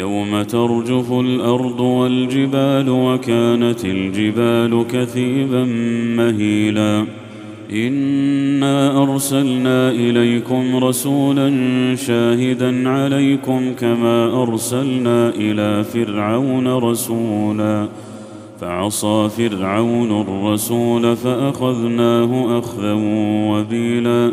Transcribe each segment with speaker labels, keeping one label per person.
Speaker 1: يوم ترجف الأرض والجبال وكانت الجبال كثيبا مهيلا. انا ارسلنا اليكم رسولا شاهدا عليكم كما ارسلنا إلى فرعون رسولا. فعصى فرعون الرسول فاخذناه اخذا وبيلا.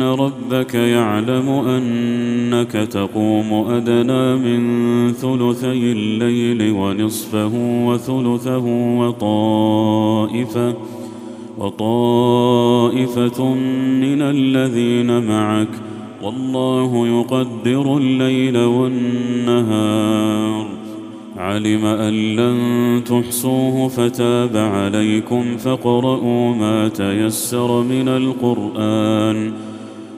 Speaker 1: ان ربك يعلم انك تقوم ادنى من ثلثي الليل ونصفه وثلثه وطائفه وطائفه من الذين معك والله يقدر الليل والنهار علم ان لن تحصوه فتاب عليكم فاقرؤوا ما تيسر من القران